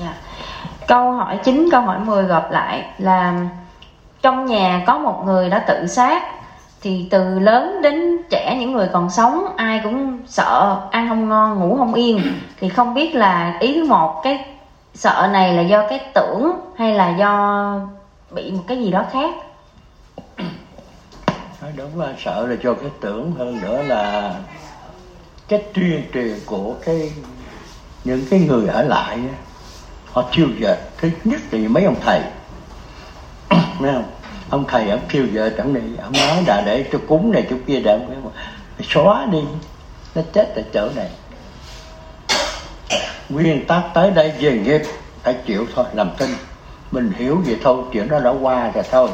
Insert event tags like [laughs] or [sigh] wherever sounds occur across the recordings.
Dạ. Câu hỏi 9, câu hỏi 10 gặp lại là trong nhà có một người đã tự sát thì từ lớn đến trẻ những người còn sống ai cũng sợ ăn không ngon ngủ không yên. Thì không biết là ý thứ một cái sợ này là do cái tưởng hay là do bị một cái gì đó khác? Nói đúng là sợ là cho cái tưởng hơn nữa là cái tuyên truyền của cái những cái người ở lại họ chiêu giờ thứ nhất thì mấy ông thầy. Thấy không? Ông thầy ông kêu vợ chẳng này, ông nói là để cho cúng này, chỗ kia để xóa đi. Nó chết ở chỗ này. Nguyên tắc tới đây về nghiệp, phải chịu thôi, làm tin. Mình hiểu vậy thôi, chuyện đó đã qua rồi thôi.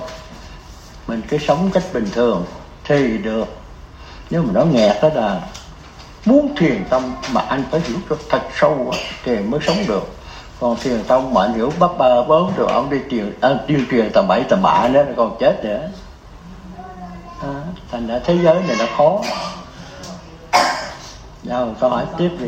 Mình cứ sống cách bình thường thì được. Nếu mà nó nghẹt đó là muốn thiền tâm mà anh phải hiểu cho thật sâu thì mới sống được còn thiền tông mà anh hiểu bắp ba bốn rồi ông đi truyền à, tuyên truyền tầm bảy tầm bạ nữa còn chết nữa. À, thành ra thế giới này nó khó. Dạ, Đâu câu hỏi tiếp đi.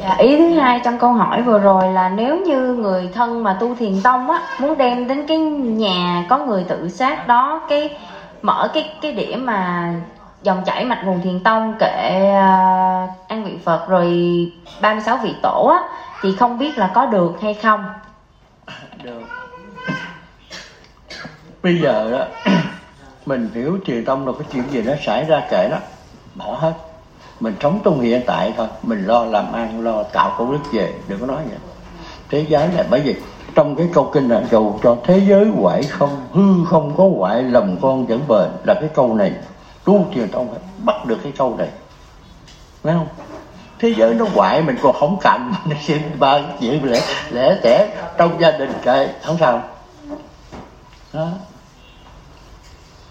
Dạ, ý thứ hai trong câu hỏi vừa rồi là nếu như người thân mà tu thiền tông á muốn đem đến cái nhà có người tự sát đó cái mở cái cái điểm mà dòng chảy mạch nguồn thiền tông kệ uh, à, an phật rồi 36 vị tổ á, thì không biết là có được hay không? Được. Bây giờ đó [clears throat] mình hiểu thiền tông là cái chuyện gì nó xảy ra kệ đó. Bỏ hết. Mình sống trong hiện tại thôi. Mình lo làm ăn, lo tạo công đức về. Đừng có nói vậy. Thế giới này, bởi vì trong cái câu kinh là cầu cho thế giới hoại không, hư không có hoại, lòng con vẫn bền, là cái câu này. Tu truyền tông phải bắt được cái câu này. Phải không? Thế giới nó hoại mình còn không cầm [laughs] nó xin ba chuyện lẽ lẽ tẻ trong gia đình kệ. Không sao. Đó.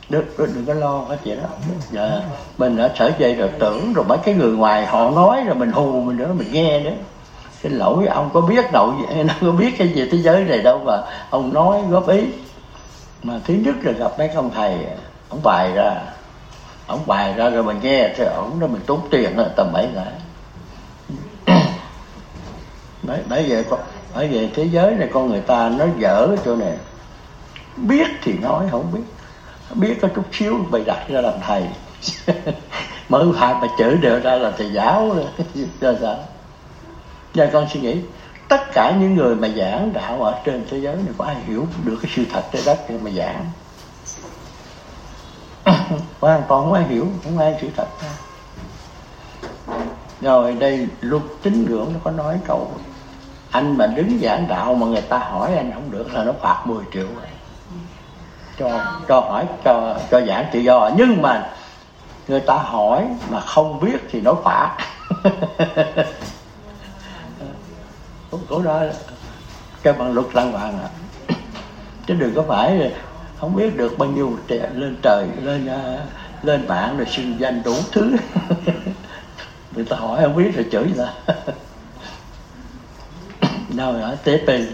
Đừng, đừng, đừng có lo cái chuyện đó. Dạ. mình đã sở dây rồi tưởng rồi mấy cái người ngoài họ nói rồi mình hù mình nữa mình nghe nữa. Cái lỗi ông có biết đâu [laughs] nó có biết cái gì thế giới này đâu mà ông nói góp ý. Mà thứ nhất là gặp mấy ông thầy ông bài ra. Ông bài ra rồi mình nghe thì ổng đó mình tốn tiền là tầm bảy lại bởi, bởi con, bởi vậy thế giới này con người ta nó dở cái chỗ này. Biết thì nói không biết. Biết có chút xíu bày đặt ra làm thầy. [laughs] Mở hai mà chữ đều ra là thầy giáo [laughs] rồi sao? Giờ con suy nghĩ tất cả những người mà giảng đạo ở trên thế giới này có ai hiểu được cái sự thật trái đất để mà giảng? [coughs] Hoàn toàn không ai hiểu không ai sự thật. Rồi đây luật tín ngưỡng nó có nói câu anh mà đứng giảng đạo mà người ta hỏi anh không được là nó phạt 10 triệu rồi. Cho cho hỏi, cho cho giảng tự do. Nhưng mà người ta hỏi mà không biết thì nó phạt. Cũng của đó cái bằng luật lăng hoàng à chứ đừng có phải không biết được bao nhiêu trẻ lên trời, lên à, lên mạng rồi xưng danh đủ thứ. [laughs] Người ta hỏi không biết rồi chửi là. [laughs] đâu ở tế tình